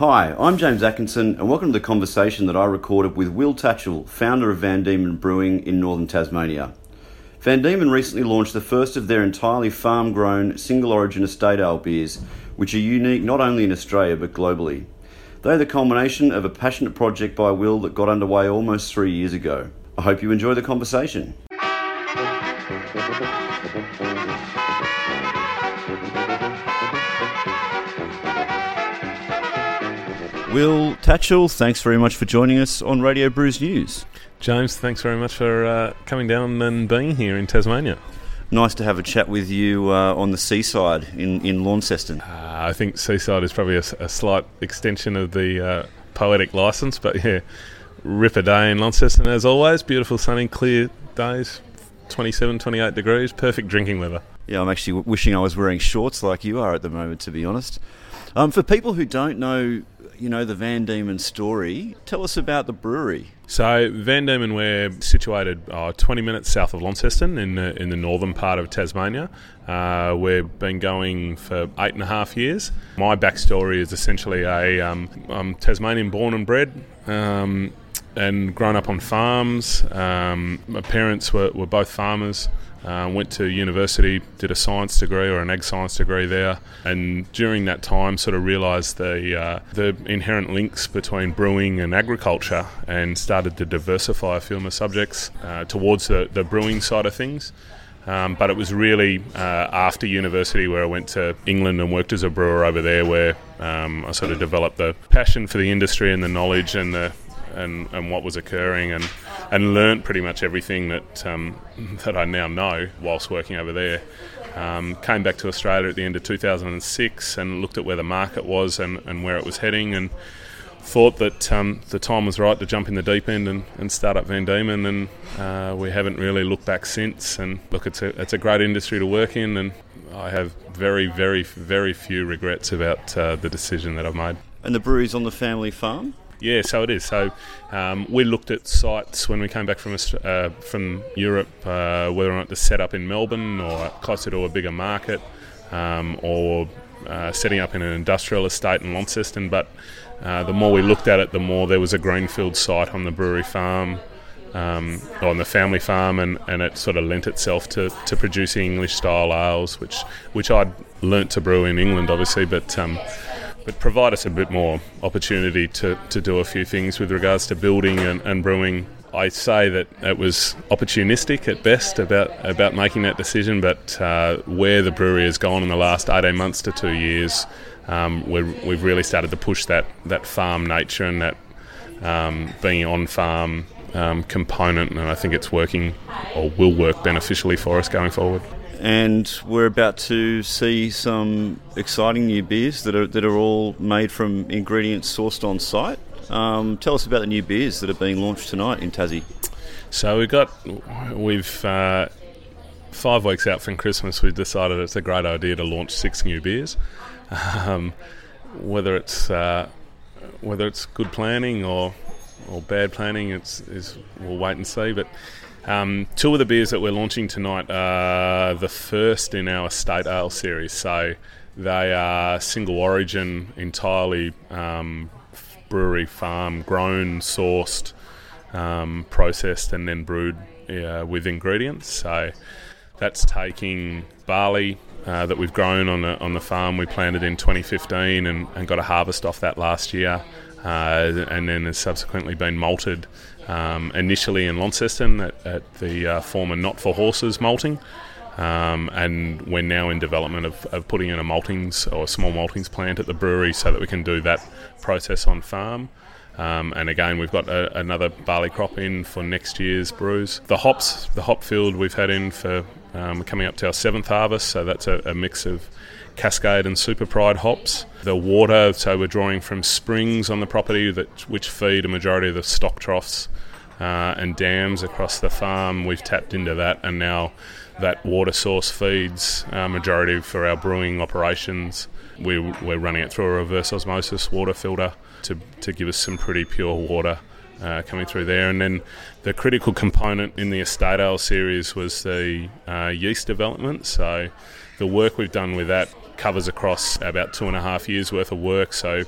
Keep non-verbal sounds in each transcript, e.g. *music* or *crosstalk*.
Hi, I'm James Atkinson, and welcome to the conversation that I recorded with Will Tatchell, founder of Van Diemen Brewing in northern Tasmania. Van Diemen recently launched the first of their entirely farm grown, single origin estate ale beers, which are unique not only in Australia but globally. They are the culmination of a passionate project by Will that got underway almost three years ago. I hope you enjoy the conversation. Will Tatchell, thanks very much for joining us on Radio Brews News. James, thanks very much for uh, coming down and being here in Tasmania. Nice to have a chat with you uh, on the seaside in, in Launceston. Uh, I think seaside is probably a, a slight extension of the uh, poetic license, but yeah, rip a day in Launceston as always. Beautiful, sunny, clear days, 27, 28 degrees, perfect drinking weather. Yeah, I'm actually wishing I was wearing shorts like you are at the moment, to be honest. Um, for people who don't know you know the Van Diemen story. Tell us about the brewery. So Van Diemen, we're situated uh, 20 minutes south of Launceston in the, in the northern part of Tasmania. Uh, we've been going for eight and a half years. My backstory is essentially a um, I'm Tasmanian born and bred. Um, and grown up on farms. Um, my parents were, were both farmers. Uh, went to university, did a science degree or an ag science degree there, and during that time, sort of realised the uh, the inherent links between brewing and agriculture, and started to diversify a few of my subjects uh, towards the, the brewing side of things. Um, but it was really uh, after university where I went to England and worked as a brewer over there, where um, I sort of developed the passion for the industry and the knowledge and the and, and what was occurring and, and learnt pretty much everything that, um, *laughs* that I now know whilst working over there. Um, came back to Australia at the end of 2006 and looked at where the market was and, and where it was heading and thought that um, the time was right to jump in the deep end and, and start up Van Diemen and uh, we haven't really looked back since and look it's a, it's a great industry to work in and I have very very very few regrets about uh, the decision that I've made. And the brewery's on the family farm? Yeah, so it is. So um, we looked at sites when we came back from uh, from Europe, uh, whether or not to set up in Melbourne or closer to a bigger market, um, or uh, setting up in an industrial estate in Launceston. But uh, the more we looked at it, the more there was a greenfield site on the brewery farm. Um, on the family farm, and, and it sort of lent itself to, to producing English style ales, which which I'd learnt to brew in England, obviously, but um, but provide us a bit more opportunity to, to do a few things with regards to building and, and brewing. I say that it was opportunistic at best about about making that decision, but uh, where the brewery has gone in the last 18 months to two years, um, we've really started to push that, that farm nature and that um, being on farm um, component, and I think it's working or will work beneficially for us going forward and we're about to see some exciting new beers that are that are all made from ingredients sourced on site. Um, tell us about the new beers that are being launched tonight in Tassie. So we've got we've uh, five weeks out from Christmas. We've decided it's a great idea to launch six new beers. Um, whether it's uh, whether it's good planning or or bad planning, it's is we'll wait and see. But um, two of the beers that we're launching tonight are the first in our State ale series. So they are single origin, entirely um, brewery farm grown, sourced, um, processed, and then brewed uh, with ingredients. So that's taking barley uh, that we've grown on the on the farm. We planted in 2015 and, and got a harvest off that last year, uh, and then has subsequently been malted um, initially in Launceston at, at the uh, former Not for Horses malting. Um, and we're now in development of, of, putting in a maltings or a small maltings plant at the brewery so that we can do that process on farm. Um, and again, we've got a, another barley crop in for next year's brews. The hops, the hop field we've had in for um, coming up to our seventh harvest, so that's a, a mix of Cascade and Super Pride hops. The water, so we're drawing from springs on the property that which feed a majority of the stock troughs uh, and dams across the farm. We've tapped into that, and now that water source feeds our majority for our brewing operations. We, we're running it through a reverse osmosis water filter to, to give us some pretty pure water uh, coming through there. And then the critical component in the estate ale series was the uh, yeast development. So the work we've done with that covers across about two and a half years worth of work. So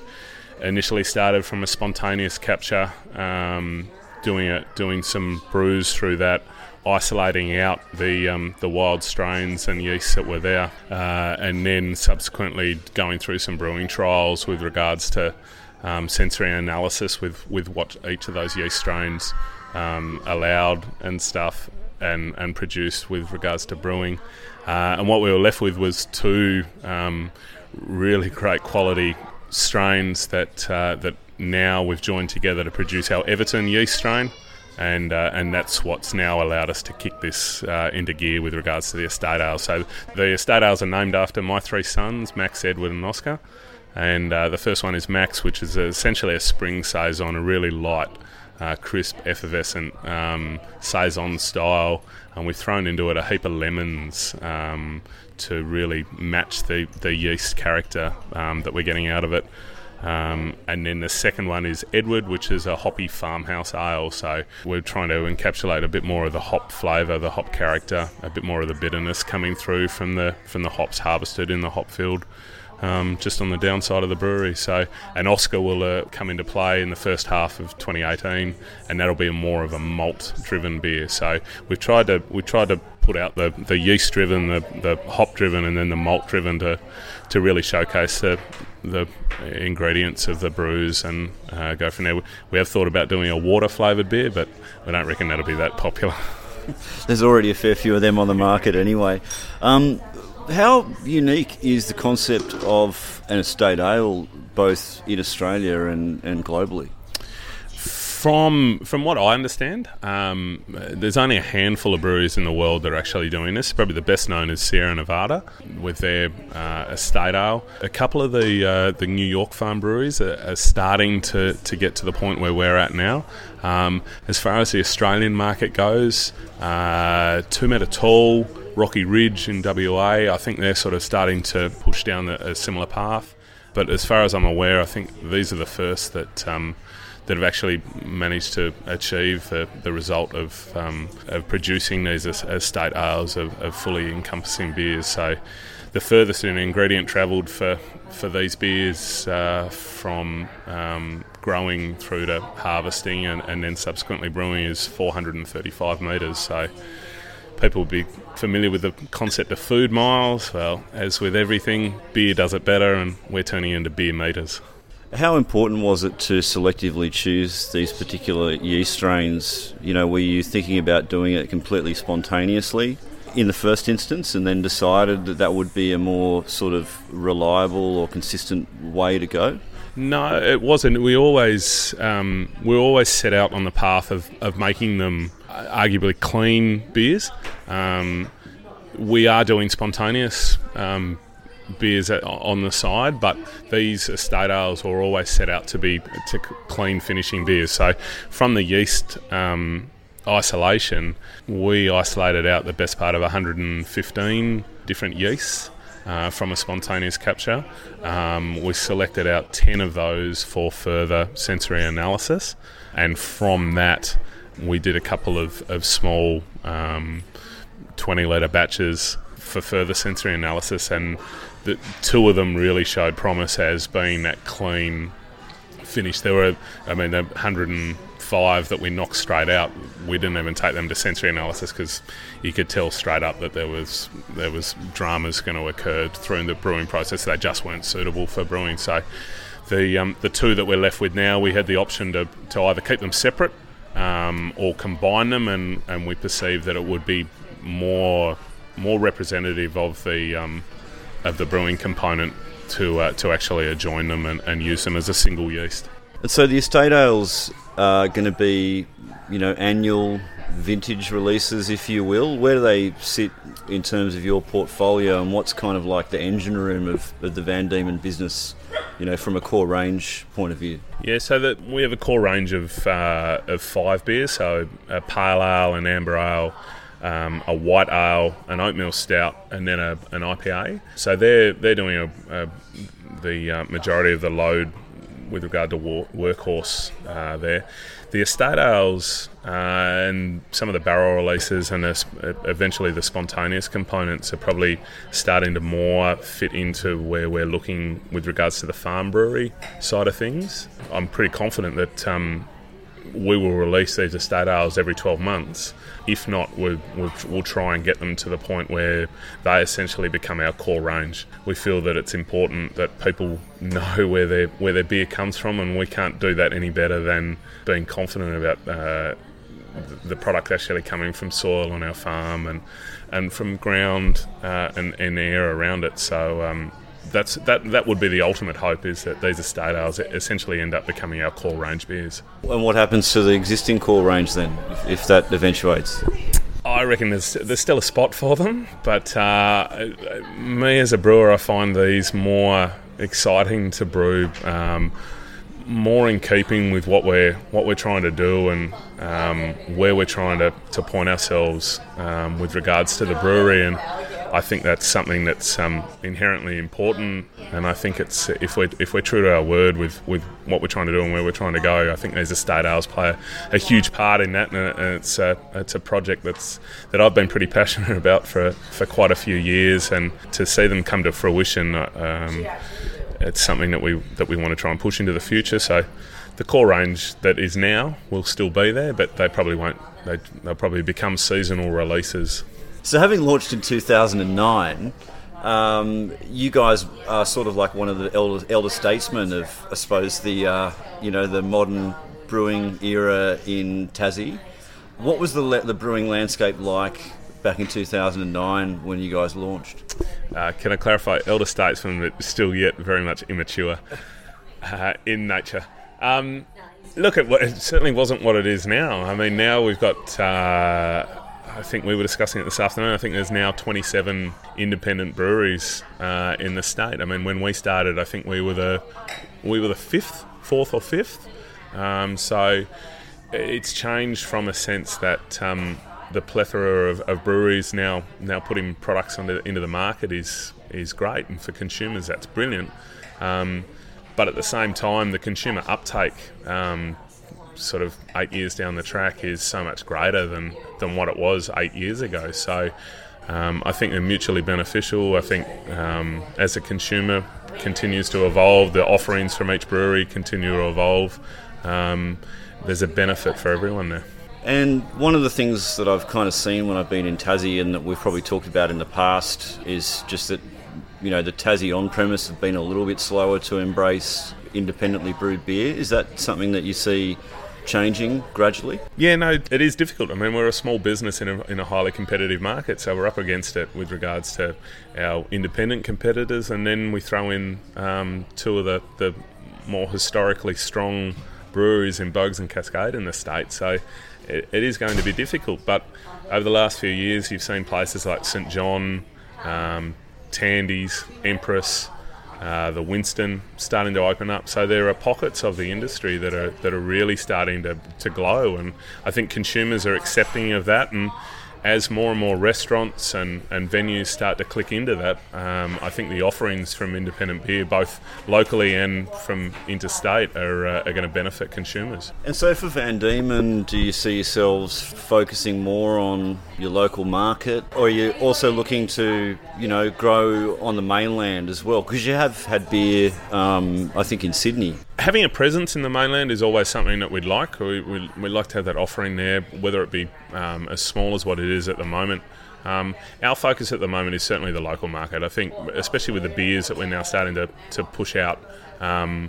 initially started from a spontaneous capture, um, doing it, doing some brews through that, isolating out the um, the wild strains and yeasts that were there, uh, and then subsequently going through some brewing trials with regards to um, sensory analysis with, with what each of those yeast strains um, allowed and stuff and, and produced with regards to brewing. Uh, and what we were left with was two um, really great quality strains that uh, that now we've joined together to produce our Everton yeast strain. And, uh, and that's what's now allowed us to kick this uh, into gear with regards to the estate ale. So the estate ales are named after my three sons, Max, Edward, and Oscar. And uh, the first one is Max, which is essentially a spring saison, a really light, uh, crisp, effervescent um, saison style. And we've thrown into it a heap of lemons um, to really match the, the yeast character um, that we're getting out of it. Um, and then the second one is Edward, which is a hoppy farmhouse ale. So we're trying to encapsulate a bit more of the hop flavour, the hop character, a bit more of the bitterness coming through from the from the hops harvested in the hop field um, just on the downside of the brewery. So, and Oscar will uh, come into play in the first half of 2018, and that'll be more of a malt-driven beer. So we've tried to we tried to put out the, the yeast-driven, the, the hop-driven, and then the malt-driven to to really showcase the the ingredients of the brews and uh, go from there. We have thought about doing a water-flavoured beer, but I don't reckon that'll be that popular. *laughs* There's already a fair few of them on the market anyway. Um, how unique is the concept of an estate ale, both in Australia and, and globally? From from what I understand, um, there's only a handful of breweries in the world that are actually doing this. Probably the best known is Sierra Nevada with their uh, estate ale. A couple of the uh, the New York farm breweries are, are, starting to, to get to the point where we're at now. Um, as far as the Australian market goes, uh, Two Metre Tall Rocky Ridge in WA. I think they're sort of starting to push down a, a similar path. But as far as I'm aware, I think these are the first that um, that have actually managed to achieve the, the result of, um, of producing these as, as state ales of, of, fully encompassing beers. So the furthest an ingredient travelled for, for these beers uh, from um, growing through to harvesting and, and then subsequently brewing is 435 metres. So people will be familiar with the concept of food miles. Well, as with everything, beer does it better, and we're turning into beer meters. How important was it to selectively choose these particular yeast strains? You know, were you thinking about doing it completely spontaneously in the first instance and then decided that that would be a more sort of reliable or consistent way to go? No, it wasn't. We always um, we always set out on the path of, of making them arguably clean beers. Um, we are doing spontaneous um, beers on the side, but these estate ales were always set out to be to clean finishing beers. So from the yeast um, isolation, we isolated out the best part of 115 different yeasts. Uh, from a spontaneous capture. Um, we selected out 10 of those for further sensory analysis, and from that, we did a couple of, of small um, 20 litre batches for further sensory analysis, and the two of them really showed promise as being that clean finish. There were, I mean, the 105 that we knocked straight out. We didn't even take them to sensory analysis because you could tell straight up that there was there was dramas going to occur through the brewing process. They just weren't suitable for brewing. So the um, the two that we're left with now, we had the option to, to either keep them separate um, or combine them, and, and we perceived that it would be more more representative of the um, of the brewing component to uh, to actually join them and, and use them as a single yeast. And so the estate ales are going to be, you know, annual vintage releases, if you will. Where do they sit in terms of your portfolio, and what's kind of like the engine room of, of the Van Diemen business you know, from a core range point of view? Yeah, so that we have a core range of uh, of five beers, so a pale ale, an amber ale, um, a white ale, an oatmeal stout, and then a, an IPA. So they're they're doing a, a the uh, majority of the load with regard to war, workhorse uh, there. The estate ales uh, and some of the barrel releases and the, eventually the spontaneous components are probably starting to more fit into where we're looking with regards to the farm brewery side of things. I'm pretty confident that um, we will release these estate ales every 12 months. If not, we, we'll, we'll, try and get them to the point where they essentially become our core range. We feel that it's important that people *laughs* know where their where their beer comes from, and we can't do that any better than being confident about uh, the product actually coming from soil on our farm and and from ground uh, and, and air around it. So um, that's that that would be the ultimate hope is that these estate ales essentially end up becoming our core range beers. And what happens to the existing core range then, if, if that eventuates? I reckon there's there's still a spot for them, but uh, me as a brewer, I find these more exciting to brew. Um, more in keeping with what we're what we're trying to do and um, where we're trying to, to point ourselves um, with regards to the brewery and I think that's something that's um, inherently important, and I think it's if we're if we're true to our word with, with what we're trying to do and where we're trying to go, I think these estate ales play a, a huge part in that, and it's a, it's a project that's that I've been pretty *laughs* passionate about for for quite a few years, and to see them come to fruition, um, it's something that we that we want to try and push into the future. So. The core range that is now will still be there, but they probably won't. They, they'll probably become seasonal releases so, having launched in 2009, um, you guys are sort of like one of the elder, elder statesmen of, I suppose, the uh, you know the modern brewing era in Tassie. What was the the brewing landscape like back in 2009 when you guys launched? Uh, can I clarify, elder statesman, but still yet very much immature uh, in nature. Um, look, it, it, certainly wasn't what it is now. I mean, now we've got uh, I think we were discussing it this afternoon. I think there's now 27 independent breweries uh, in the state. I mean, when we started, I think we were the we were the fifth, fourth or fifth. Um, so it's changed from a sense that um, the plethora of, of, breweries now now putting products the, into the market is is great, and for consumers that's brilliant. Um, but at the same time, the consumer uptake um, sort of eight years down the track is so much greater than, than what it was eight years ago. So um, I think they're mutually beneficial. I think um, as the consumer continues to evolve, the offerings from each brewery continue to evolve. Um, there's a benefit for everyone there. And one of the things that I've kind of seen when I've been in Tassie and that we've probably talked about in the past is just that, you know, the Tassie on premise have been a little bit slower to embrace independently brewed beer. Is that something that you see changing gradually? Yeah, no, it is difficult. I mean, we're a small business in a, in a highly competitive market, so we're up against it with regards to our independent competitors, and then we throw in um, two of the, the more historically strong breweries in Boag's and Cascade in the state. So it, it is going to be difficult. But over the last few years, you've seen places like St John, um, Tandy's, Empress, uh, the Winston starting to open up. So there are pockets of the industry that are that are really starting to, to glow, and I think consumers are accepting of that. And as more and more restaurants and, and venues start to click into that, um, I think the offerings from independent beer, both locally and from interstate, are, uh, are going to benefit consumers. And so for Van Diemen, do you see yourselves focusing more on your local market, or are you also looking to, you know, grow on the mainland as well? Because you have had beer, um, I think, in Sydney having a presence in the mainland is always something that we'd like. We, we, we like to have that offering there, whether it be um, as small as what it is at the moment. Um, our focus at the moment is certainly the local market. I think, especially with the beers that we're now starting to, to push out, um,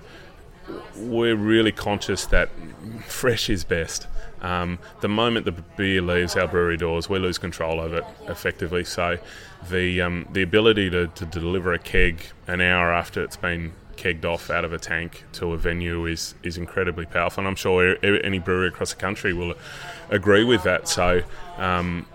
we're really conscious that fresh is best. Um, the moment the beer leaves our brewery doors, we lose control of it effectively. So, the um, the ability to, to deliver a keg an hour after it's been kegged off out of a tank to a venue is is incredibly powerful, and I'm sure any brewery across the country will agree with that. So. Um,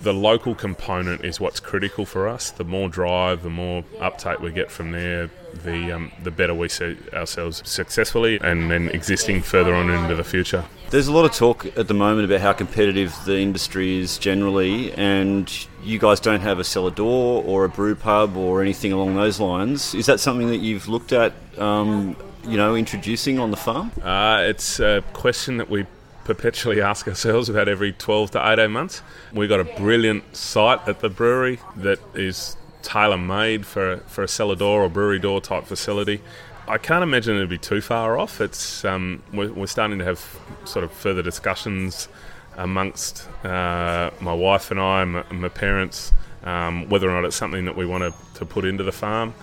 the local component is what's critical for us. The more drive, the more uptake we get from there, the um, the better we see ourselves successfully and then existing further on into the future. There's a lot of talk at the moment about how competitive the industry is generally, and you guys don't have a cellar door or a brew pub or anything along those lines. Is that something that you've looked at um, you know, introducing on the farm? Uh, it's a question that we perpetually *laughs* ask ourselves about every 12 to 18 months. We've got a brilliant site at the brewery that is tailor made for, for a cellar door or brewery door type facility. I can't imagine it'd be too far off. It's um, we're, we're, starting to have sort of further discussions amongst uh, my wife and I, my, my parents, um, whether or not it's something that we want to, to put into the farm.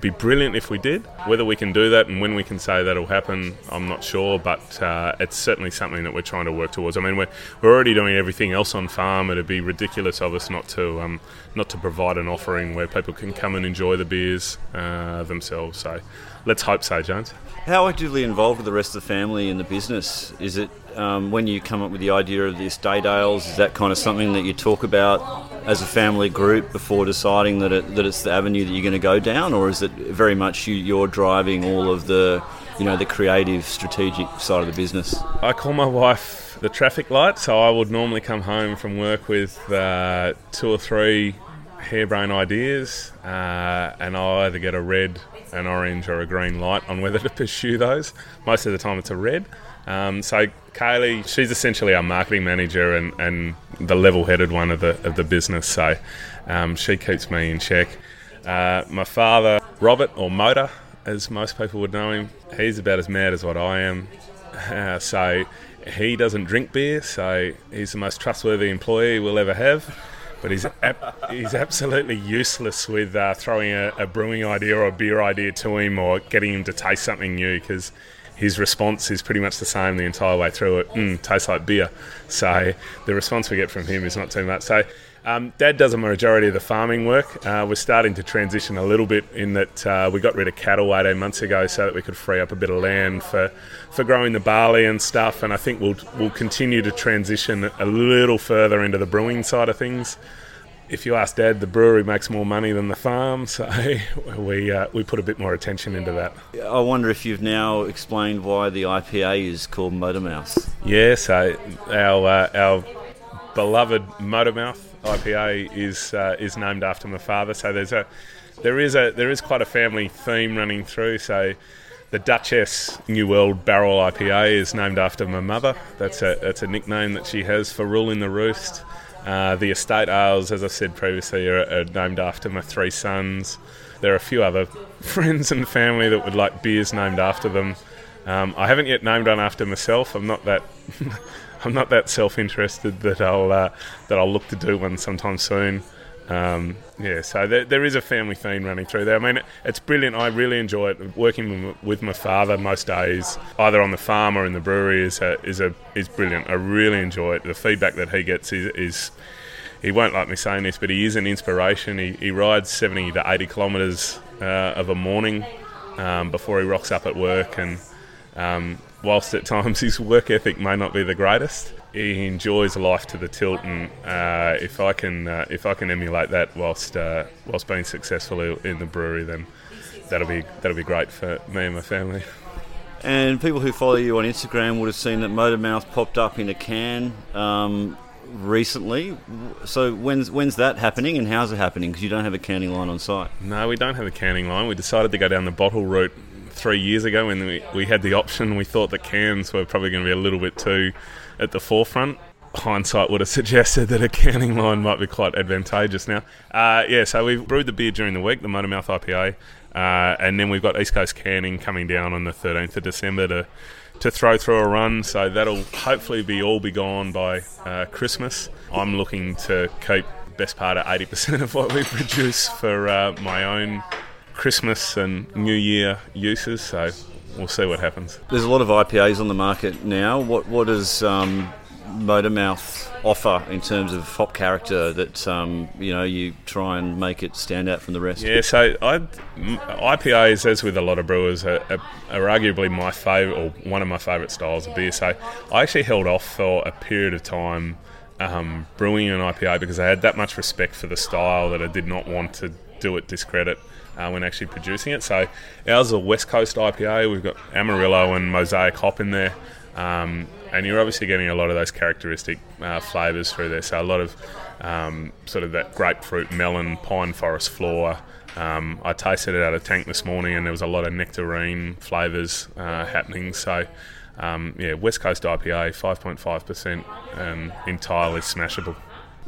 Be brilliant if we did. Whether we can do that and when we can say that'll happen, I'm not sure, but uh, it's certainly something that we're trying to work towards. I mean, we're, we're already doing everything else on farm. It'd be ridiculous of us not to um, not to provide an offering where people can come and enjoy the beers uh, themselves. So let's hope so, Jones. How actively involved with the rest of the family in the business? Is it um, when you come up with the idea of the estate ales? Is that kind of something that you talk about as a family group before deciding that it, that it's the avenue that you're going to go down, or is it very much you, you're driving all of the you know the creative, strategic side of the business? I call my wife the traffic light, so I would normally come home from work with uh, two or three harebrained ideas, uh, and I'll either get a red an orange or a green light on whether to *laughs* pursue those. Most of the time, it's a red. Um, so Kaylee, she's essentially our marketing manager and, and the level-headed one of the of the business. So um, she keeps me in check. Uh, my father, Robert or Motor, as most people would know him, he's about as mad as what I am. Uh, so he doesn't drink beer, so he's the most trustworthy employee we'll ever have but he's ap- he's absolutely useless with uh, throwing a, a, brewing idea or a beer idea to him or getting him to taste something new because his response is pretty much the same the entire way through it. Mm, tastes like beer. So the response we get from him is not too much. So um, Dad does a majority of the farming work. Uh, we're starting to transition a little bit in that uh, we got rid of cattle 18 months ago so that we could free up a bit of land for, for growing the barley and stuff. And I think we'll, we'll continue to transition a little further into the brewing side of things. If you ask Dad, the brewery makes more money than the farm, so *laughs* we uh, we put a bit more attention into that. I wonder if you've now explained why the IPA is called Motormouth. Yeah, so our uh, our beloved Motormouth IPA is uh, is named after my father. So there's a there is a there is quite a family theme running through. So the Duchess New World Barrel IPA is named after my mother. That's a that's a nickname that she has for ruling the roost. Uh, the estate ales, as I said previously, are, are, named after my three sons. There are a few other *laughs* friends and family that would like beers named after them. Um, I haven't yet named one after myself. I'm not that *laughs* I'm not that self-interested that I'll uh, that I'll look to do one sometime soon. Um, yeah, so there, there is a family theme running through there. I mean, it's brilliant. I really enjoy it. Working with my father most days, either on the farm or in the brewery, is a, is a is brilliant. I really enjoy it. The feedback that he gets is, is he won't like me saying this, but he is an inspiration. He, he rides 70 to 80 kilometres uh, of a morning um, before he rocks up at work, and um, whilst at *laughs* times his work ethic may not be the greatest, he enjoys life to the tilt, and uh, if I can uh, if I can emulate that whilst uh, whilst being successful in the brewery, then that'll be that'll be great for me and my family. And people who follow you on Instagram would have seen that Motormouth popped up in a can um, recently. So when's when's that happening, and how's it happening? Because you don't have a canning line on site. No, we don't have a canning line. We decided to go down the bottle route three years ago when we, we had the option. We thought the cans were probably going to be a little bit too at the forefront. Hindsight would have suggested that a canning line might be quite advantageous now. Uh, yeah, so we've brewed the beer during the week, the Motormouth IPA, uh, and then we've got East Coast Canning coming down on the 13th of December to to throw through a run. So that'll hopefully be all be gone by uh, Christmas. I'm looking to keep best part of 80% of what we *laughs* produce for uh, my own Christmas and New Year uses. So we'll see what happens. There's a lot of IPAs on the market now. What what does um, Motormouth offer in terms of hop character that um, you know you try and make it stand out from the rest? Yeah, so I, IPAs, as with a lot of brewers, are, are, are arguably my favourite or one of my favourite styles of beer. So I actually held off for a period of time. Um, brewing an IPA because I had that much respect for the style that I did not want to do it discredit uh, when actually producing it. So ours is a West Coast IPA. We've got Amarillo and Mosaic hop in there. Um, and you're obviously getting a lot of those characteristic uh, flavours through there. So a lot of um, sort of that grapefruit, melon, pine forest floor, Um, I tasted it out of tank this morning, and there was a lot of nectarine flavours uh, happening. So, um, yeah, West Coast IPA, 5.5%, um, entirely smashable.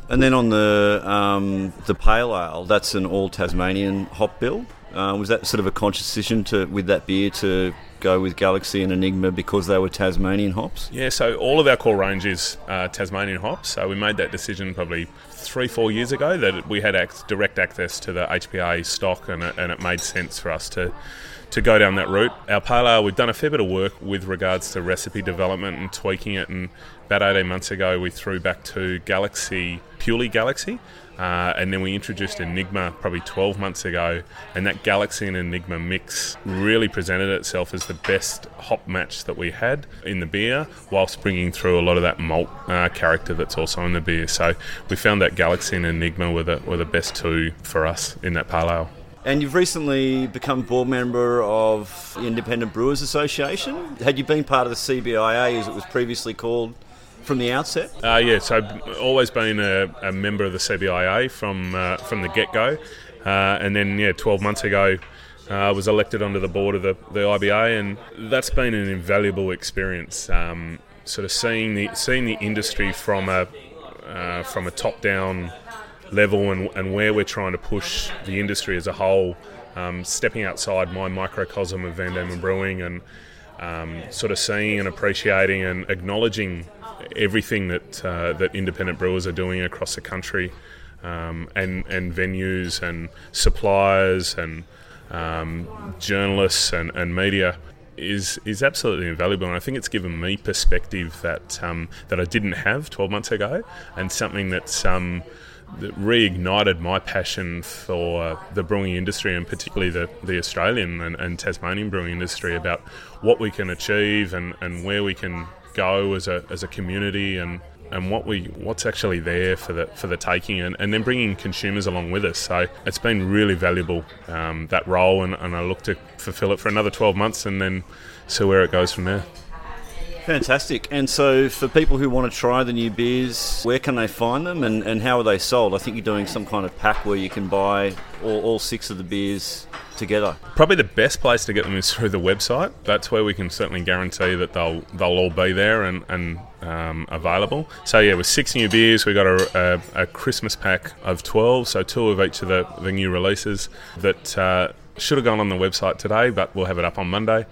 And then on the um, the pale ale, that's an all Tasmanian hop bill. Uh, was that sort of a conscious decision to with that beer to go with Galaxy and Enigma because they were Tasmanian hops? Yeah, so all of our core range is uh, Tasmanian hops. So we made that decision probably three, four years ago that we had direct access to the HPA stock, and it, and it made sense for us to to go down that route. Our ale, we've done a fair bit of work with regards to recipe development and tweaking it. And about 18 months ago, we threw back to Galaxy, purely Galaxy. Uh, and then we introduced Enigma probably 12 months ago, and that Galaxy and Enigma mix really presented itself as the best hop match that we had in the beer, whilst bringing through a lot of that malt uh, character that's also in the beer. So we found that Galaxy and Enigma were the, were the best two for us in that ale. And you've recently become board member of the Independent Brewers Association. Had you been part of the CBIA, as it was previously called, from the outset? Uh, yeah, so I've always been a, a member of the CBIA from uh, from the get go, uh, and then yeah, 12 months ago. Uh, I was elected onto the board of the, the IBA, and that's been an invaluable experience. Um, sort of seeing the seeing the industry from a uh, from a top down level and, and where we're trying to push the industry as a whole, um, stepping outside my microcosm of Van Diemen Brewing and um, sort of seeing and appreciating and acknowledging everything that uh, that independent brewers are doing across the country, um, and and venues and suppliers and um, journalists and, and media is is absolutely invaluable, and I think it's given me perspective that um, that I didn't have 12 months ago, and something that's um, that reignited my passion for the brewing industry and particularly the, the Australian and, and, Tasmanian brewing industry about what we can achieve and, and where we can go as a, as a community and and what we what's actually there for the for the taking and, and then bringing consumers along with us. So it's been really valuable um, that role and, and I look to fulfill it for another 12 months and then see where it goes from there Fantastic. And so, for people who want to try the new beers, where can they find them and, and how are they sold? I think you're doing some kind of pack where you can buy all, all six of the beers together. Probably the best place to get them is through the website. That's where we can certainly guarantee that they'll they'll all be there and, and um, available. So yeah, with six new beers, we got a, a, a, Christmas pack of twelve, so two of each of the, the new releases that. Uh, should have gone on the website today, but we'll have it up on Monday.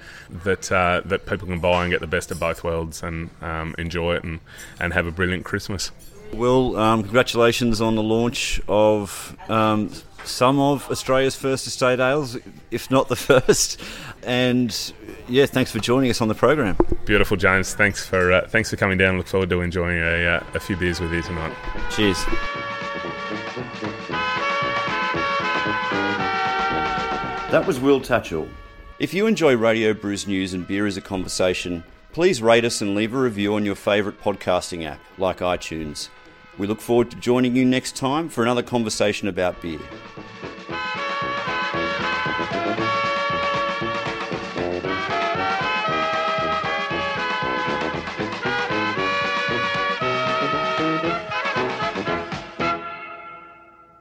That uh, that people can buy and get the best of both worlds and um, enjoy it and, and have a brilliant Christmas. Well, um, congratulations on the launch of um, some of Australia's first estate ales, if not the *laughs* first. And yeah, thanks for joining us on the program. Beautiful, James. Thanks for uh, thanks for coming down. Look forward to enjoying a, uh, a few beers with you tonight. Cheers. That was Will Tatchell. If you enjoy Radio Brews News and Beer as a Conversation, please rate us and leave a review on your favourite podcasting app, like iTunes. We look forward to joining you next time for another conversation about beer.